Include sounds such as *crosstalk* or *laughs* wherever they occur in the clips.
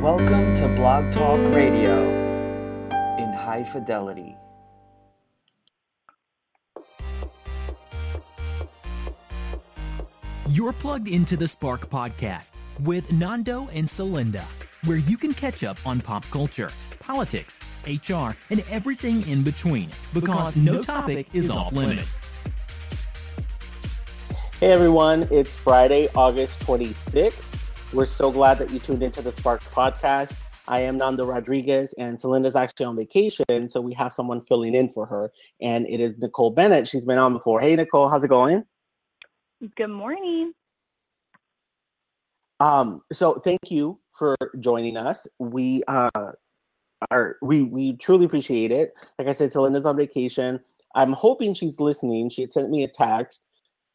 Welcome to Blog Talk Radio in high fidelity. You're plugged into the Spark Podcast with Nando and Celinda, where you can catch up on pop culture, politics, HR, and everything in between because, no topic is off limits. Hey everyone, it's Friday, August 26th. We're so glad that you tuned into the Spark podcast. I am Nando Rodriguez, and Celinda's actually on vacation, so we have someone filling in for her, and it is Nichole Bennett. She's been on before. Hey, Nichole, how's it going? Good morning. Um, so thank you for joining us. We uh, are we we truly appreciate it. Like I said, Celinda's on vacation. I'm hoping she's listening. She had sent me a text,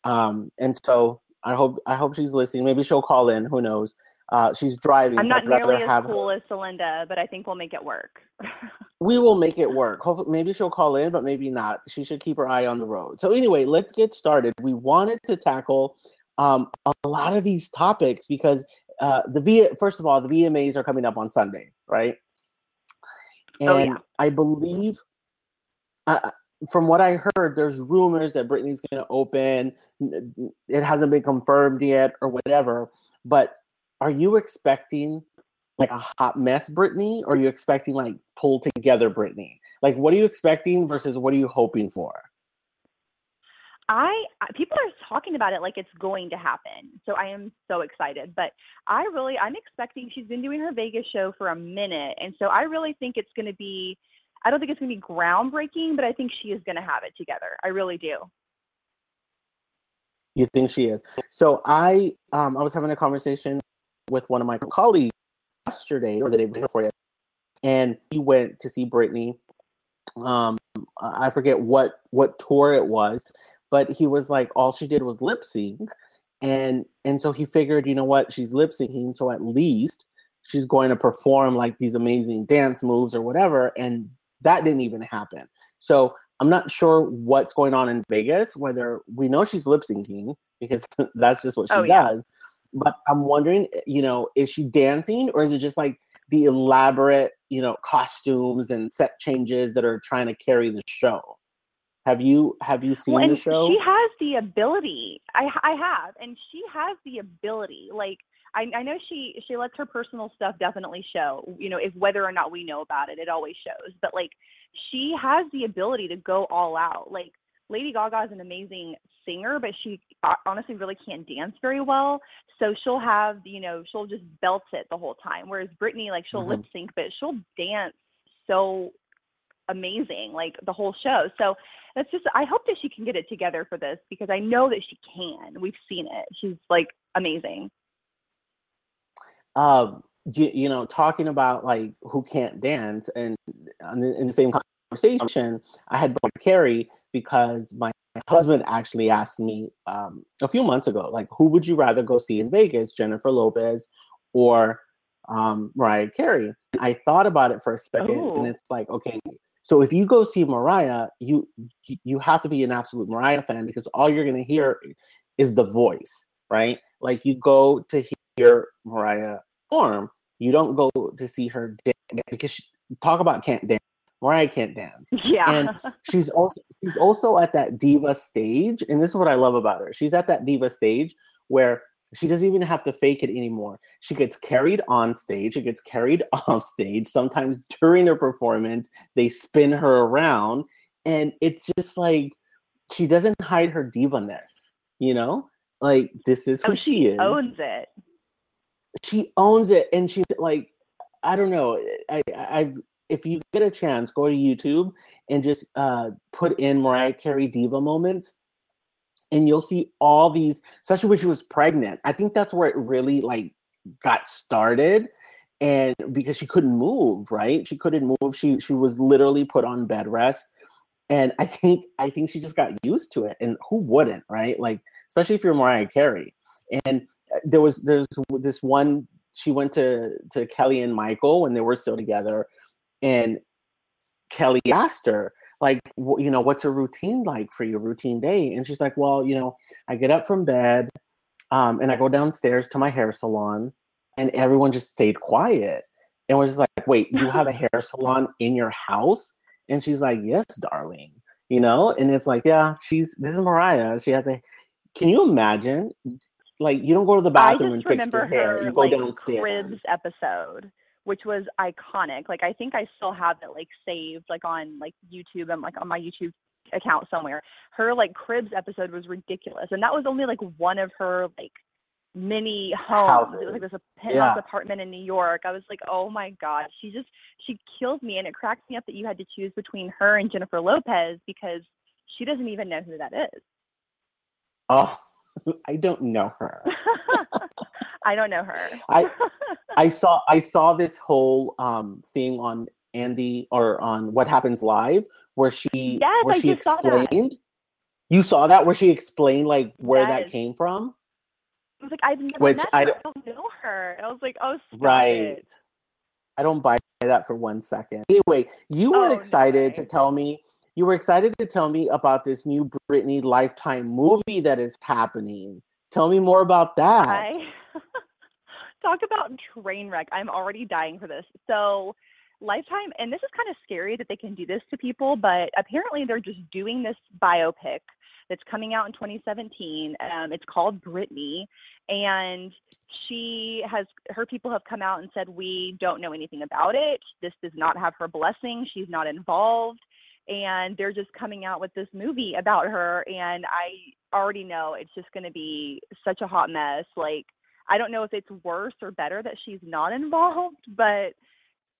um, and so I hope I hope she's listening. Maybe she'll call in. Who knows? Uh, she's driving. I'm so not nearly as cool as Celinda, but I think we'll make it work. *laughs* we will make it work. Hopefully, maybe she'll call in, but maybe not. She should keep her eye on the road. So anyway, let's get started. We wanted to tackle um, a lot of these topics because uh, the V. First of all, the VMAs are coming up on Sunday, right? And Oh, yeah. I believe, uh, from what I heard, there's rumors that Britney's going to open. It hasn't been confirmed yet, or whatever. But are you expecting like a hot mess Britney, or are you expecting like pull together Britney? Like, what are you expecting versus what are you hoping for? I people are talking about it like it's going to happen. So I am so excited. But I really I'm expecting she's been doing her Vegas show for a minute. And so I really think it's gonna be I don't think it's gonna be groundbreaking, but I think she is gonna have it together. I really do. You think she is? So I um I was having a conversation with one of my colleagues yesterday or the day before yesterday, and he went to see Britney. Um I forget what what tour it was, but he was like all she did was lip sync. And and so he figured, you know what, she's lip syncing, so at least she's going to perform like these amazing dance moves or whatever. And that didn't even happen. So I'm not sure what's going on in Vegas, whether we know she's lip syncing because *laughs* that's just what she Oh, yeah. does. But I'm wondering, you know, is she dancing or is it just like the elaborate, you know, costumes and set changes that are trying to carry the show? Have you have you seen Well, the show? She has the ability. I I have, and she has the ability. Like I I know she she lets her personal stuff definitely show. You know, if whether or not we know about it, it always shows. But like she has the ability to go all out. Like Lady Gaga is an amazing singer, but she uh, honestly really can't dance very well. So she'll have, you know, she'll just belt it the whole time. Whereas Britney, like she'll Mhm. lip sync, but she'll dance so amazing, like the whole show. So that's just I hope that she can get it together for this because I know that she can. We've seen it. She's like amazing. Um you, you know talking about like who can't dance and in the same conversation i had Mariah Carey because my husband actually asked me um, a few months ago like who would you rather go see in vegas jennifer lopez or um, mariah carey i thought about it for a second Ooh. and it's like okay so if you go see mariah you you have to be an absolute mariah fan because all you're to hear is the voice right like you go to hear mariah perform you don't go to see her dance because she, talk about can't dance. Mariah can't dance. Yeah. And *laughs* she's also she's also at that diva stage and this is what i love about her. She's at that diva stage where she doesn't even have to fake it anymore. She gets carried on stage she gets carried *laughs* off stage sometimes during her performance they spin her around and it's just like she doesn't hide her diva-ness you know? Like this is oh, who oh, she is. owns it. She owns it and she's like i don't know i i if you get a chance go to youtube and just uh put in mariah carey diva moments and you'll see all these especially when she was pregnant. I think that's where it really like got started and because she couldn't move right? She couldn't move. She she was literally put on bed rest and i think i think she just got used to it and who wouldn't right? Like especially if you're mariah carey. And there was there's this one she went to to kelly and michael when they were still together and kelly asked her like you know what's a routine like for your routine day and she's like well you know i get up from bed um, and i go downstairs to my hair salon and everyone just stayed quiet and was just like, "Wait, you have a *laughs* hair salon in your house?" And she's like, "Yes, darling." You know, and it's like, "Yeah, she's this is Mariah. She has a." Can you imagine? Like, you don't go to the bathroom and fix your hair. You go like, downstairs. Cribs episode, which was iconic. Like, I think I still have it like saved, like on like YouTube. I'm like on my YouTube account somewhere. Her like Cribs episode was ridiculous, and that was only like one of her like mini homes. It was like this penthouse Yeah. apartment in New York. I was like, oh my god, she just she kills me, and it cracks me up that you had to choose between her and Jennifer Lopez because she doesn't even know who that is. Oh, *laughs* *laughs* I don't know her. I don't know her. I I saw I saw this whole um thing on Andy or on What Happens Live where she Yes, where I she just saw explained. You saw that where she explained like where that came from, I was like, I've never Which met I her. don't- I don't know her. I was like, oh, right? it. I don't buy that for one second. Anyway, you were Oh, no excited way. to tell me you were excited to tell me about this new Britney Lifetime movie that is happening. Tell me more about that. I *laughs* talk about train wreck. I'm already dying for this. So, Lifetime, and this is kind of scary that they can do this to people, but apparently they're just doing this biopic that's coming out in 2017. Um, it's called Britney, and she has her people have come out and said we don't know anything about it. This does not have her blessing. She's not involved. And they're just coming out with this movie about her, and I already know it's just going to be such a hot mess. Like, I don't know if it's worse or better that she's not involved, but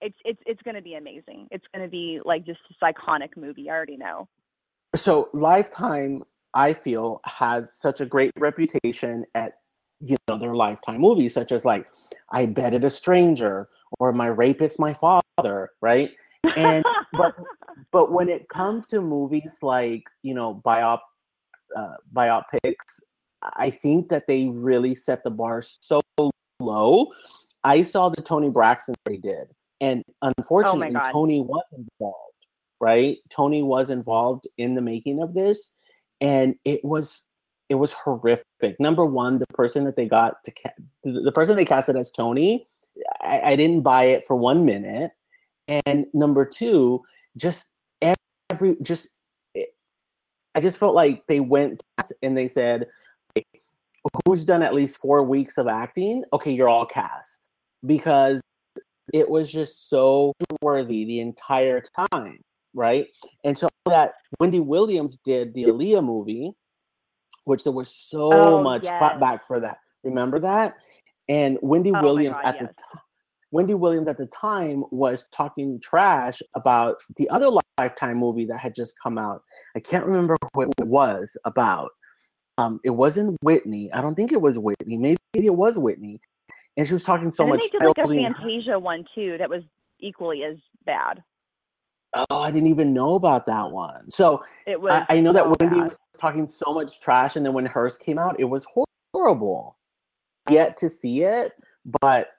it's it's it's going to be amazing. It's going to be like just this iconic movie. I already know. so lifetime i feel has such a great reputation at you know their lifetime movies such as like i betted a stranger or my rapist my father right And- but *laughs* but when it comes to movies like you know biop uh, biopics i think that they really set the bar so low. I saw the toni braxton they did and unfortunately God. toni was involved right? Toni was involved in the making of this and it was it was horrific. Number one the person that they got to ca- the the person they casted as toni I, I didn't buy it for one minute. And number two just every just it- i just felt like they went and they said who's done at least four weeks of acting? Okay you're all cast. Because it was just so worthy the entire time right? And so that wendy williams did the Aaliyah movie which there was so Oh, much yes. clapback for that. Remember that? And wendy Oh williams God, at yes. the time Wendy Williams at the time was talking trash about the other Lifetime movie that had just come out. I can't remember what it was about. Um, it wasn't Whitney. I don't think it was Whitney. Maybe it was Whitney. And she was talking so and much. they did like a Fantasia one too that was equally as bad. Oh, I didn't even know about that one. So It was. I, I know that Wendy bad. was talking so much trash, and then when hers came out, it was horrible. Yet to see it, but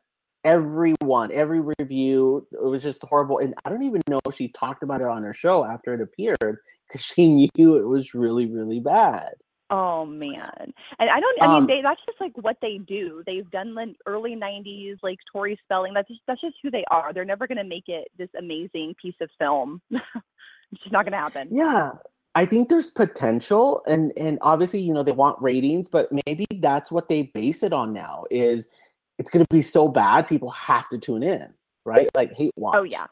everyone, every review, it was just horrible. And I don't even know if she talked about it on her show after it appeared because she *laughs* knew it was really, really bad. Oh man, and I don't. I mean, Um, they, that's just like what they do. They've done the early '90s, like Tori Spelling. That's just that's just who they are. They're never going to make it this amazing piece of film. *laughs* it's just not going to happen. Yeah. I think there's potential and and obviously, you know, they want ratings, but maybe that's what they base it on now is it's going to be so bad people have to tune in, right? Like hate watch. Oh yeah.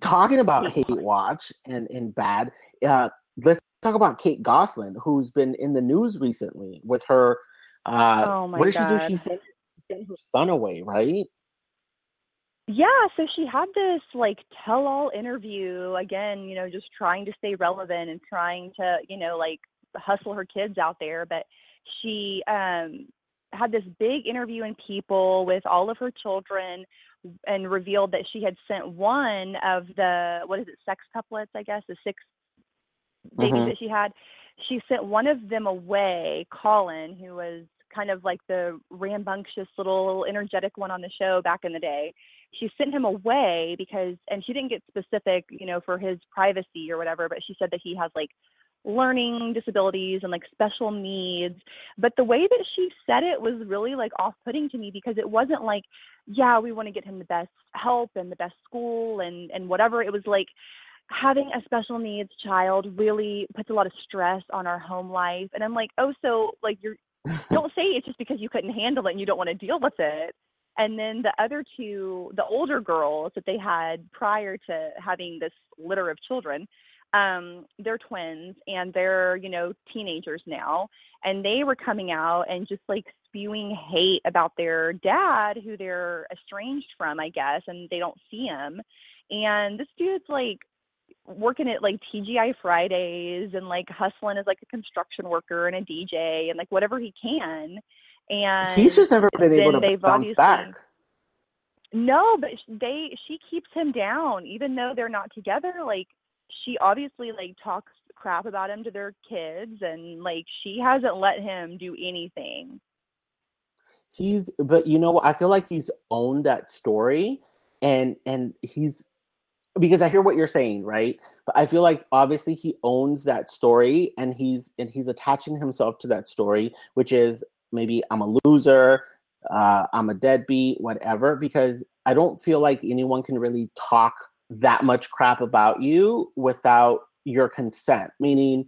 talking about Hate hate watch and and bad uh let's talk about kate gosselin who's been in the news recently with her uh Oh my what did God. she do she sent, sent her son away right Yeah, so she had this like tell all interview again, you know, just trying to stay relevant and trying to, you know, like hustle her kids out there, but she um had this big interview in People with all of her children and revealed that she had sent one of the what is it, sextuplets, I guess, the six babies Mhm. that she had. She sent one of them away, Colin, who was kind of like the rambunctious little energetic one on the show back in the day she sent him away because and she didn't get specific you know for his privacy or whatever but she said that he has like learning disabilities and like special needs but the way that she said it was really like off-putting to me because it wasn't like yeah we want to get him the best help and the best school and and whatever. It was like having a special needs child really puts a lot of stress on our home life and i'm like oh so like you're *laughs* don't say it's just because you couldn't handle it and you don't want to deal with it. And then the other two the older girls that they had prior to having this litter of children um they're twins and they're you know teenagers now and they were coming out and just like spewing hate about their dad who they're estranged from i guess and they don't see him and this dude's like working at like TGI Fridays and like hustling as like a construction worker and a DJ and like whatever he can. And he's just never been able to bounce back. No, but they she keeps him down even though they're not together. Like she obviously like talks crap about him to their kids and like she hasn't let him do anything. He's but you know I feel like he's owned that story and and he's because I hear what you're saying, right? But I feel like obviously he owns that story and he's and he's attaching himself to that story, which is maybe I'm a loser, uh, I'm a deadbeat, whatever, because I don't feel like anyone can really talk that much crap about you without your consent. Meaning,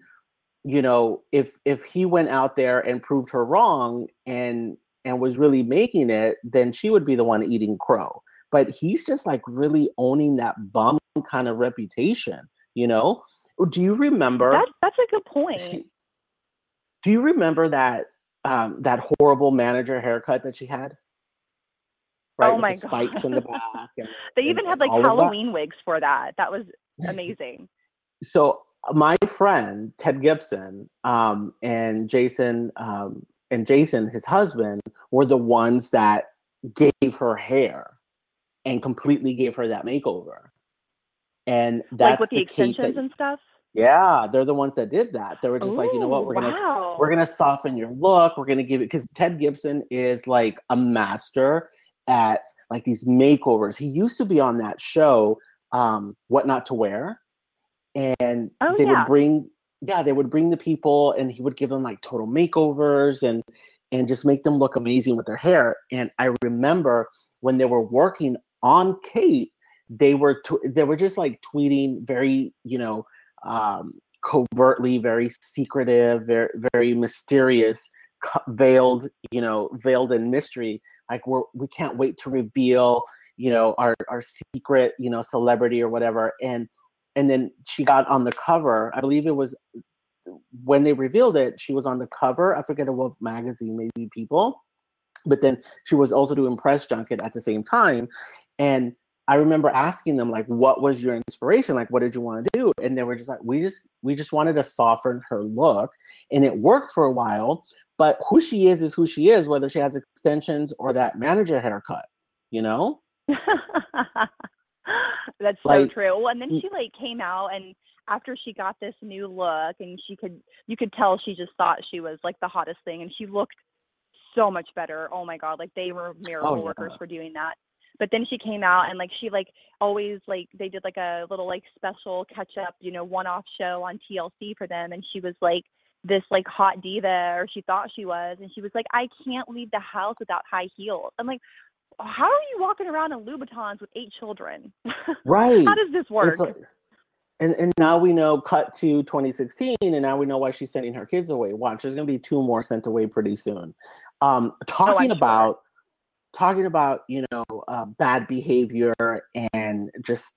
you know, if if he went out there and proved her wrong and and was really making it, then she would be the one eating crow but he's just like really owning that bum kind of reputation, you know? Do you remember? That's, that's a good point. do you remember that um, that horrible manager haircut that she had? Right, oh my god! Spikes in the back. And, *laughs* they even and, had like Halloween wigs for that. That was amazing. *laughs* so my friend Ted Gibson um, and Jason um, and Jason, his husband, were the ones that gave her hair and completely gave her that makeover. And that's like with the, the extensions that, and stuff. Yeah, they're the ones that did that. They were just Ooh, like, you know what, we're gonna we're gonna soften your look. We're gonna give it because Ted Gibson is like a master at like these makeovers. He used to be on that show, um, What Not to Wear, and oh, they yeah. would bring yeah they would bring the people and he would give them like total makeovers and and just make them look amazing with their hair. And I remember when they were working on Kate, they were tw- they were just like tweeting very you know um, covertly, very secretive, very very mysterious, veiled you know veiled in mystery. Like we're we can't wait to reveal you know our our secret you know celebrity or whatever and and then she got on the cover i believe it was when they revealed it she was on the cover i forget what magazine maybe people but then she was also doing press junket at the same time and I remember asking them like, "What was your inspiration? Like, what did you want to do?" And they were just like, "We just we just wanted to soften her look, and it worked for a while. But who she is is who she is, whether she has extensions or that manager haircut, you know." *laughs* That's like, so true. Well, and then mm she like came out and after she got this new look and she could you could tell she just thought she was like the hottest thing and she looked so much better. Oh my god, like they were miracle oh, yeah. workers for doing that but then she came out and like she like always like they did like a little like special catch up you know one off show on TLC for them and she was like this like hot diva or she thought she was and she was like I can't leave the house without high heels. I'm like how are you walking around in Louboutins with eight children? *laughs* Right. how does this work? Like, and and now we know cut to 2016 and now we know why she's sending her kids away. Watch, there's going to be two more sent away pretty soon. Um oh, talking oh, about sure talking about you know uh, bad behavior and just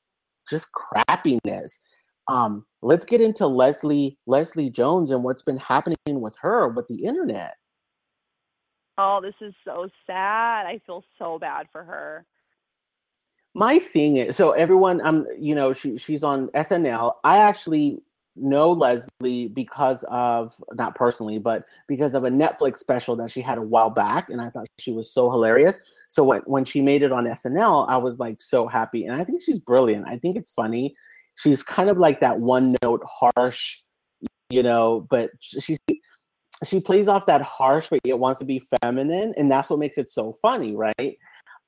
just crappiness um let's get into leslie leslie jones and what's been happening with her with the internet oh this is so sad i feel so bad for her my thing is so everyone i'm um, you know she she's on snl i actually know Leslie because of not personally, but because of a Netflix special that she had a while back, and I thought she was so hilarious. So when when she made it on SNL, I was like so happy, and I think she's brilliant. I think it's funny. She's kind of like that one note harsh, you know, but she she plays off that harsh, but it wants to be feminine, and that's what makes it so funny, right?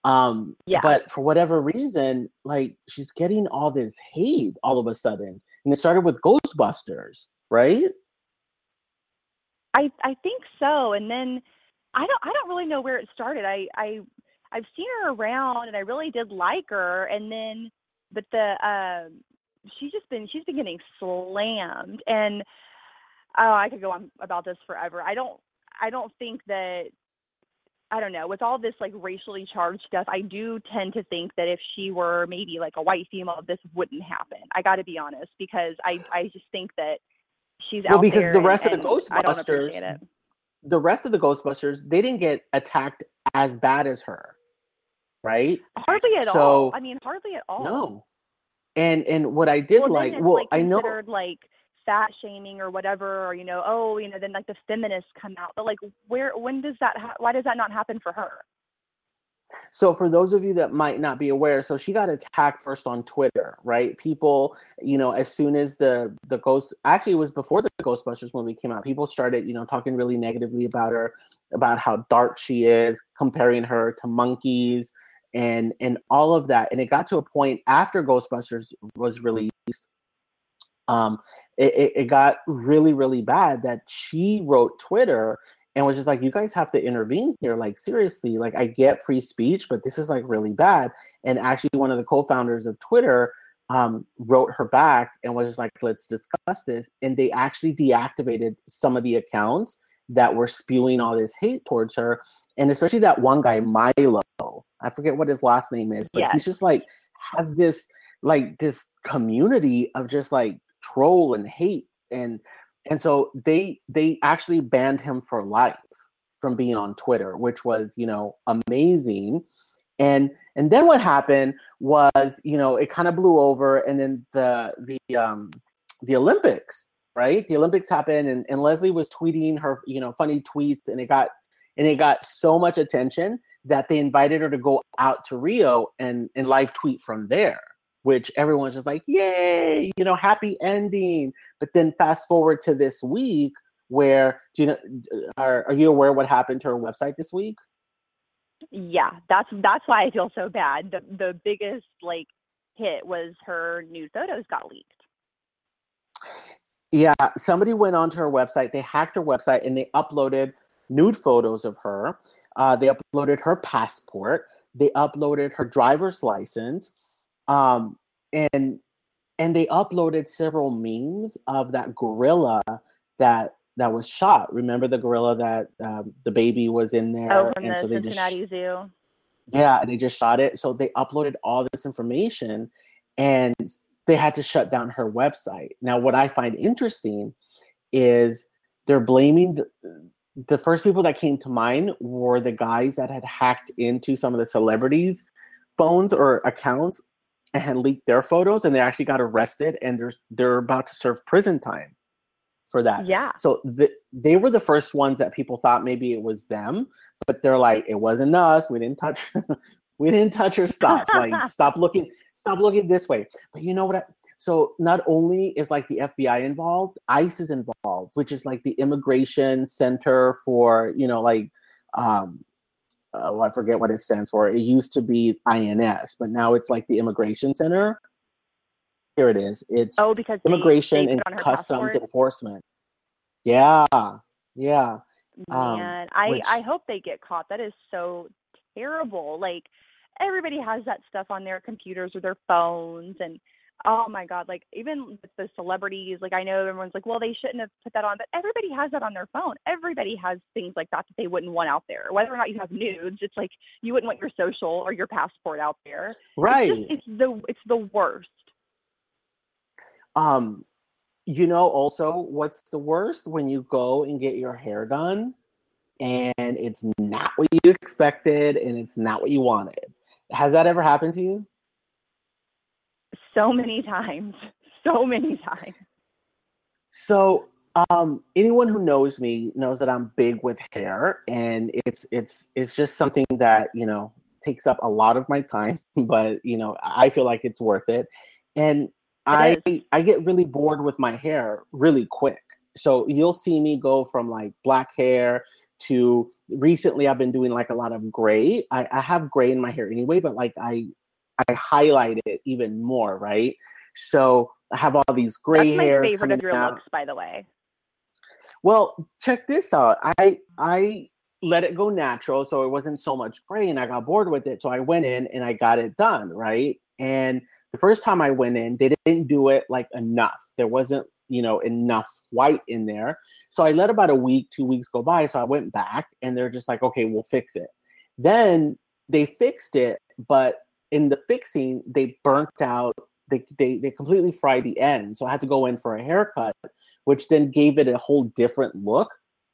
Um, yeah. But for whatever reason, like she's getting all this hate all of a sudden and it started with Ghostbusters. right? I I think so. And then I don't I don't really know where it started. I I I've seen her around and I really did like her and then but the um she's just been she's been getting slammed and oh I could go on about this forever. I don't I don't think that I don't know, with all this like racially charged stuff, I do tend to think that if she were maybe like a white female, this wouldn't happen. I got to be honest because I I just think that she's Well, out because the rest and, of the and I don't Ghostbusters, the rest of the Ghostbusters, they didn't get attacked as bad as her, right? Hardly at So- all. I mean, hardly at all. No. And and what I did well, like, well, like I know like fat shaming or whatever, or you know, oh, you know, then like the feminists come out. But like, where, when does that? Ha- why does that not happen for her? So for those of you that might not be aware, so she got attacked first on Twitter, right? People, you know, as soon as the the ghost actually it was before the Ghostbusters movie came out, people started, you know, talking really negatively about her, about how dark she is, comparing her to monkeys and and all of that. And it got to a point after Ghostbusters was released, um, it, it, it got really, really bad that she wrote Twitter and was just like, you guys have to intervene here. Like, seriously, like, I get free speech, but this is like really bad. And actually, one of the co founders of Twitter um, wrote her back and was just like, let's discuss this. And they actually deactivated some of the accounts that were spewing all this hate towards her. And especially that one guy, Milo. I forget what his last name is, but Yes. he's just like, has this, like, this community of just like troll and hate. And and so they they actually banned him for life from being on Twitter, which was you know amazing. And and then what happened was you know it kind of blew over, and then the the um the Olympics, right? The Olympics happened, and, and Leslie was tweeting her you know funny tweets, and it got and it got so much attention that they invited her to go out to Rio and and live tweet from there which everyone's just like, yay, you know, happy ending. But then fast forward to this week where do you know uh, are, are you aware what happened to her website this week? Yeah, that's that's why I feel so bad. The the biggest like hit was her nude photos got leaked. Yeah, somebody went onto her website, they hacked her website and they uploaded nude photos of her. Uh, they uploaded her passport, they uploaded her driver's license, um, and and they uploaded several memes of that gorilla that that was shot. Remember the gorilla that um, the baby was in there, Oh, from and the so they just Cincinnati Zoo. yeah, and they just shot it. So they uploaded all this information and they had to shut down her website. Now, what I find interesting is they're blaming the, the first people that came to mind were the guys that had hacked into some of the celebrities' phones or accounts and had leaked their photos, and they actually got arrested and they're they're about to serve prison time for that. Yeah. So the, they were the first ones that people thought maybe it was them, but they're like, it wasn't us. We didn't touch. *laughs* we didn't touch her stuff. like, *laughs* stop looking. Stop looking this way. But you know what? So not only is like the FBI involved, ICE is involved, which is like the immigration center for you know like um, uh, well, I forget what it stands for. It used to be INS, but now it's like the immigration center. Here it is. It's Oh, because immigration they and put on her customs passport? enforcement. Yeah, yeah. Um, I which- I hope they get caught. That is so terrible. Like everybody has that stuff on their computers or their phones and oh my god, like even with the celebrities, like I know everyone's like, well, they shouldn't have put that on, but everybody has that on their phone. Everybody has things like that that they wouldn't want out there. Whether or not you have nudes, it's like you wouldn't want your social or your passport out there. Right. It's, just, it's the it's the worst. Um, you know, also what's the worst when you go and get your hair done and it's not what you expected and it's not what you wanted. Has that ever happened to you? So many times. *laughs* So many times. So, um, anyone who knows me knows that I'm big with hair, and it's it's it's just something that you know takes up a lot of my time, *laughs* but you know I feel like it's worth it, and I I get really bored with my hair really quick. So you'll see me go from like black hair to recently I've been doing like a lot of gray. I, I have gray in my hair anyway, but like I I highlight it even more, right? So I have all these gray That's hairs favorite of your out. looks, by the way. Well, check this out. I I let it go natural, so it wasn't so much gray, and I got bored with it. So I went in and I got it done, right? And the first time I went in, they didn't do it like enough. There wasn't, you know, enough white in there. So I let about a week, two weeks go by. So I went back, and they're just like, okay, we'll fix it. Then they fixed it, but in the fixing, they burnt out. They, they, they completely fried the end. So I had to go in for a haircut which then gave it a whole different look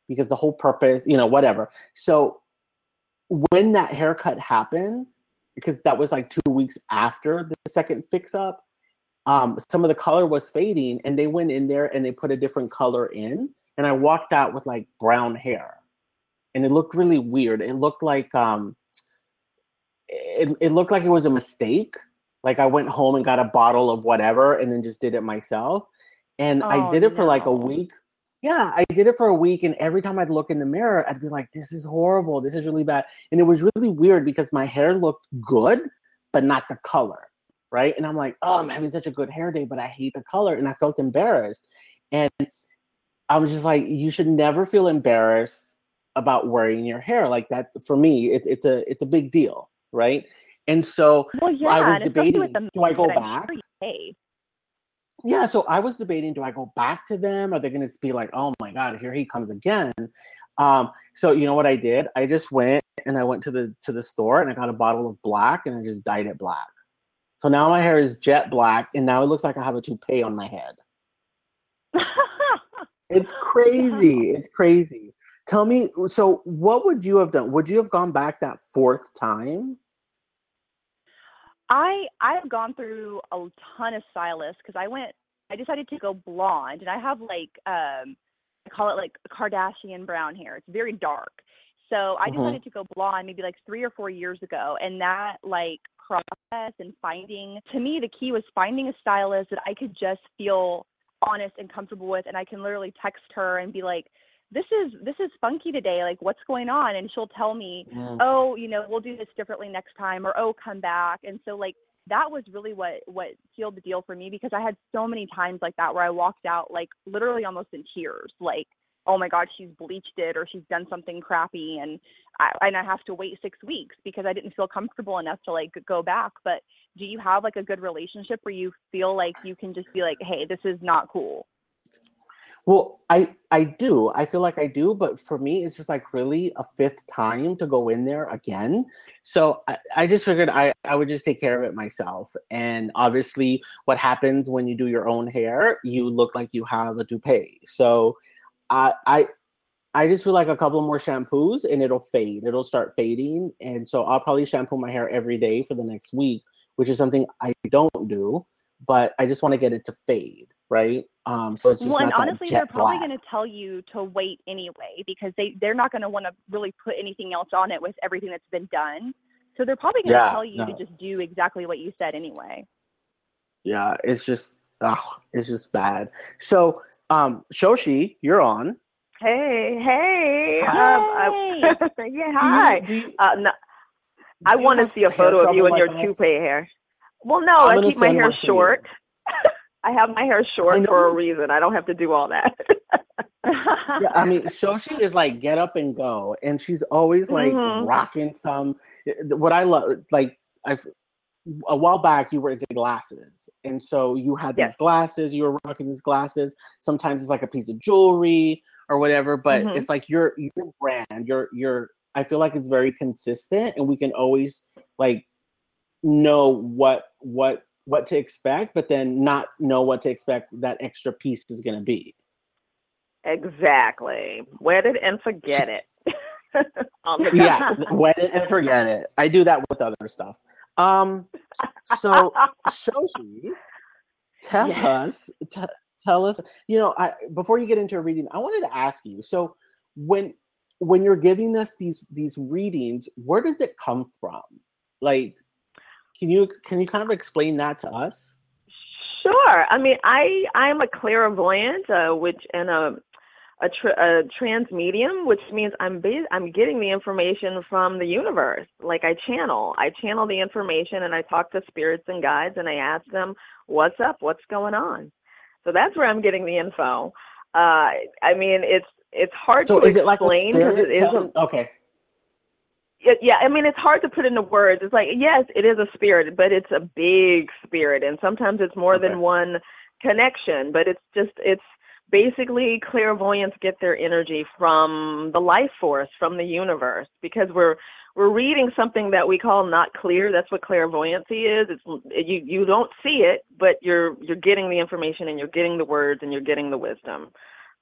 because the whole purpose, you know, whatever. So when that haircut happened, because that was like two weeks after the second fix up, um, some of the color was fading and they went in there and they put a different color in. And I walked out with like brown hair. And it looked really weird. It looked like um it, it looked like it was a mistake. Like I went home and got a bottle of whatever and then just did it myself and I Oh, did it for like a week. Yeah, I did it for a week, and every time I'd look in the mirror, I'd be like, "This is horrible. This is really bad." And it was really weird because my hair looked good, but not the color, right? And I'm like, "Oh, I'm having such a good hair day, but I hate the color," and I felt embarrassed. And I was just like, "You should never feel embarrassed about wearing your hair like that." For me, it's it's a it's a big deal, right? And so Well, yeah, I was and especially with debating, do I go men that I'm back? sure yeah so i was debating do i go back to them? Are they going to be like oh my god here he comes again? Um so you know what i did? I just went and i went to the to the store and i got a bottle of black and i just dyed it black. So now my hair is jet black and now it looks like i have a toupee on my head. *laughs* It's crazy it's crazy. Tell me so what would you have done? Would you have gone back that fourth time I I've gone through a ton of stylists because I went I decided to go blonde and I have like um I call it like Kardashian brown hair. It's very dark. So I Mhm. decided to go blonde maybe like three or four years ago and that like process and finding to me the key was finding a stylist that I could just feel honest and comfortable with and I can literally text her and be like this is this is funky today like what's going on? And she'll tell me mm. oh you know we'll do this differently next time or oh come back. And so like that was really what what sealed the deal for me because i had so many times like that where i walked out like literally almost in tears like oh my god she's bleached it or she's done something crappy and i and i have to wait six weeks because i didn't feel comfortable enough to like go back. But do you have like a good relationship where you feel like you can just be like hey this is not cool Well, I I do. I feel like I do, but for me, it's just like really a fifth time to go in there again. So I, I just figured I, I would just take care of it myself. And obviously, what happens when you do your own hair, you look like you have a toupee. So I I I just feel like a couple more shampoos and it'll fade. It'll start fading. And so I'll probably shampoo my hair every day for the next week, which is something I don't do, but I just want to get it to fade, right? Um, so it's just well, and not that honestly, jet they're probably going to tell you to wait anyway because they they're not going to want to really put anything else on it with everything that's been done. So they're probably going to Yeah, tell you to just do exactly what you said anyway. Yeah, it's just oh, it's just bad. So, um, Shoshi, you're on. Hey, hey. Hey. Um, I, *laughs* yeah, Do you- hi. do you- Uh, no, I want to see a photo of you trouble and your like us? toupee hair. Well, no, I'm I keep my hair short. to you. I have my hair short for a reason. I don't have to do all that. *laughs* *laughs* yeah, I mean, Shoshi is like get up and go, and she's always like Mhm. rocking some. What I love, like, I've a while back you were into glasses, and so you had these Yes. glasses. You were rocking these glasses. Sometimes it's like a piece of jewelry or whatever, but Mhm. it's like your your brand. Your your. I feel like it's very consistent, and we can always like know what what what to expect, but then not know what to expect that extra piece is going to be. exactly. Wear it and forget it. *laughs* yeah, wet it and forget it. I do that with other stuff. Um, so Shoshi, tell Yes. us, t- tell us. You know, I before you get into a reading, I wanted to ask you. So when when you're giving us these these readings, where does it come from? Like, can you can you kind of explain that to us? Sure. I mean, I I'm a clairvoyant, uh, which and a a, tr- a trance medium, which means I'm I'm getting the information from the universe. Like I channel, I channel the information, and I talk to spirits and guides, and I ask them, "What's up? What's going on?" So that's where I'm getting the info. Uh, I mean, it's it's hard So to is it explain because it is a telling- okay. Yeah, I mean, it's hard to put into words. It's like, yes, it is a spirit, but it's a big spirit, and sometimes it's more Okay. than one connection. But it's just, it's basically clairvoyants get their energy from the life force, from the universe, because we're we're reading something that we call not clear. That's what clairvoyancy is. It's you you don't see it, but you're you're getting the information, and you're getting the words, and you're getting the wisdom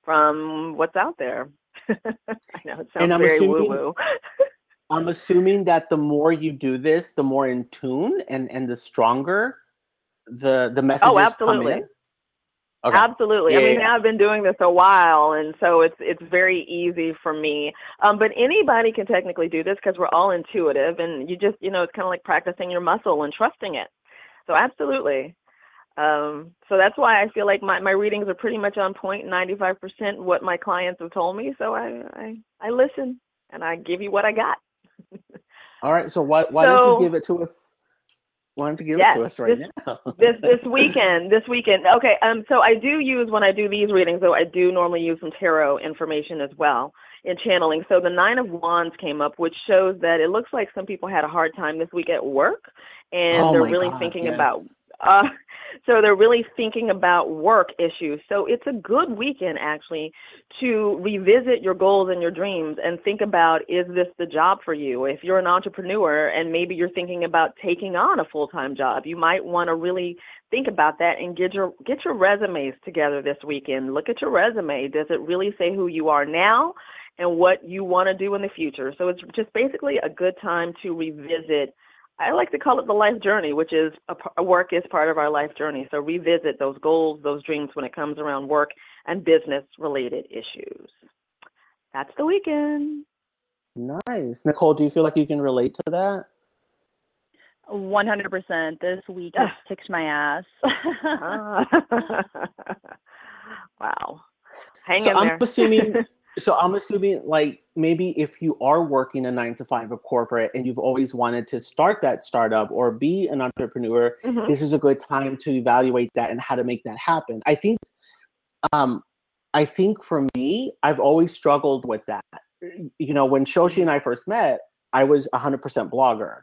from what's out there. *laughs* I know it sounds very woo woo. *laughs* I'm assuming that the more you do this, the more in tune and and the stronger the the messages come Oh, absolutely. in. Okay. Absolutely. I mean, yeah. now I've been doing this a while, and so it's it's very easy for me. Um, but anybody can technically do this because we're all intuitive, and you just you know it's kind of like practicing your muscle and trusting it. So absolutely. Um, so that's why I feel like my, my readings are pretty much on point, 95% what my clients have told me. So I, I I listen and I give you what I got. All right. So why why don't you give it to us? Why don't you give Yes, it to us right this- now? this this *laughs* weekend this weekend okay um so i do use when i do these readings though i do normally use some tarot information as well in channeling so the nine of wands came up which shows that it looks like some people had a hard time this week at work and Oh they're really God, thinking yes. about uh so they're really thinking about work issues. So it's a good weekend actually to revisit your goals and your dreams and think about is this the job for you? If you're an entrepreneur and maybe you're thinking about taking on a full-time job you might want to really think about that and get your get your resumes together this weekend. Look at your resume. Does it really say who you are now and what you want to do in the future? So it's just basically a good time to revisit I like to call it the life journey, which is a work is part of our life journey. So revisit those goals, those dreams when it comes around work and business related issues. That's the weekend. nice. Nichole, do you feel like you can relate to that? 100%. This week has *sighs* kicked my ass. Ah. *laughs* *laughs* wow. Hang so in there. I'm assuming *laughs* so I'm assuming like maybe if you are working a nine to five of corporate and you've always wanted to start that startup or be an entrepreneur, Mhm. this is a good time to evaluate that and how to make that happen. I think um I think for me, I've always struggled with that. You know, when Shoshi and I first met, I was 100% blogger.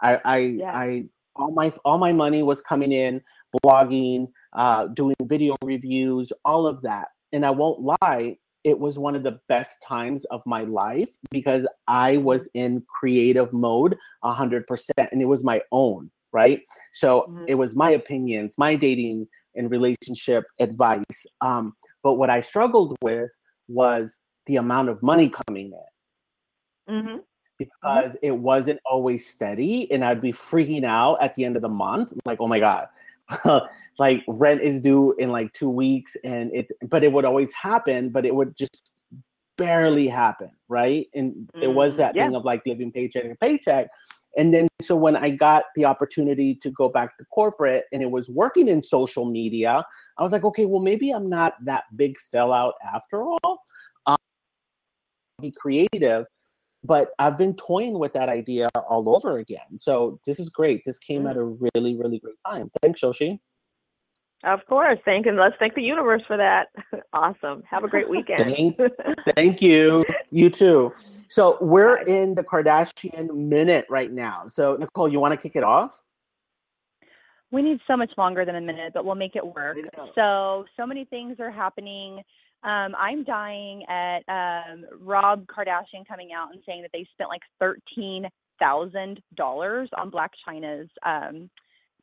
I I, Yeah. I all my all my money was coming in blogging, uh, doing video reviews, all of that. And I won't lie, it was one of the best times of my life because I was in creative mode 100% and it was my own, right? So Mhm. it was my opinions, my dating and relationship advice. Um, but what I struggled with was the amount of money coming in Mhm. because it wasn't always steady and I'd be freaking out at the end of the month like oh my god *laughs* like rent is due in like 2 weeks and it's but it would always happen but it would just barely happen right? And there was Mm, that yeah. thing of like living paycheck to paycheck. And then so when I got the opportunity to go back to corporate and it was working in social media I was like okay well maybe I'm not that big sellout after all. Um, be creative but I've been toying with that idea all over again. So this is great. This came Mm. at a really, really great time. Thanks, Shoshi. Of course. Thank and let's thank the universe for that. *laughs* awesome. Have a great weekend. Thank, *laughs* thank you. You too. So we're Nice. in the Kardashian minute right now. So Nichole, you want to kick it off? we need so much longer than a minute, but we'll make it work. So, so many things are happening. Um, I'm dying at um, Rob Kardashian coming out and saying that they spent like thirteen thousand dollars on Blac Chyna's um,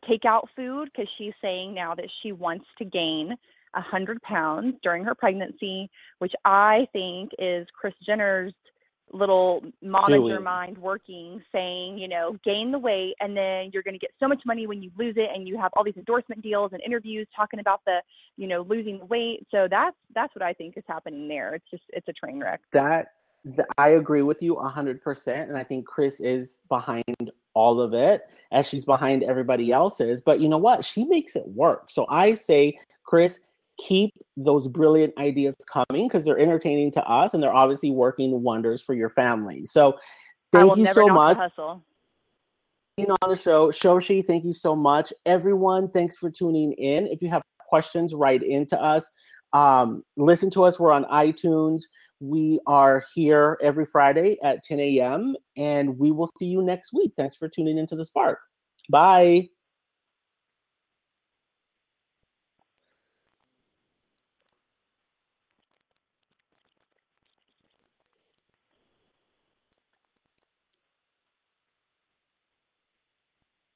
takeout food because she's saying now that she wants to gain a hundred pounds during her pregnancy, which I think is Kris Jenner's little monitor mind working, saying, you know, gain the weight and then you're going to get so much money when you lose it, and you have all these endorsement deals and interviews talking about the, you know, losing the weight. So that's that's what I think is happening there. It's just it's a train wreck. That th- I agree with you hundred percent, and I think Kris is behind all of it, as she's behind everybody else's. But you know what? She makes it work. So I say, Kris, keep those brilliant ideas coming because they're entertaining to us and they're obviously working wonders for your family. So thank you so much. Being on the show, Shoshi, thank you so much. Everyone, thanks for tuning in. If you have questions, write into us. Um, listen to us. We're on iTunes. We are here every Friday at 10 a.m. and we will see you next week. Thanks for tuning into the Spark. Bye.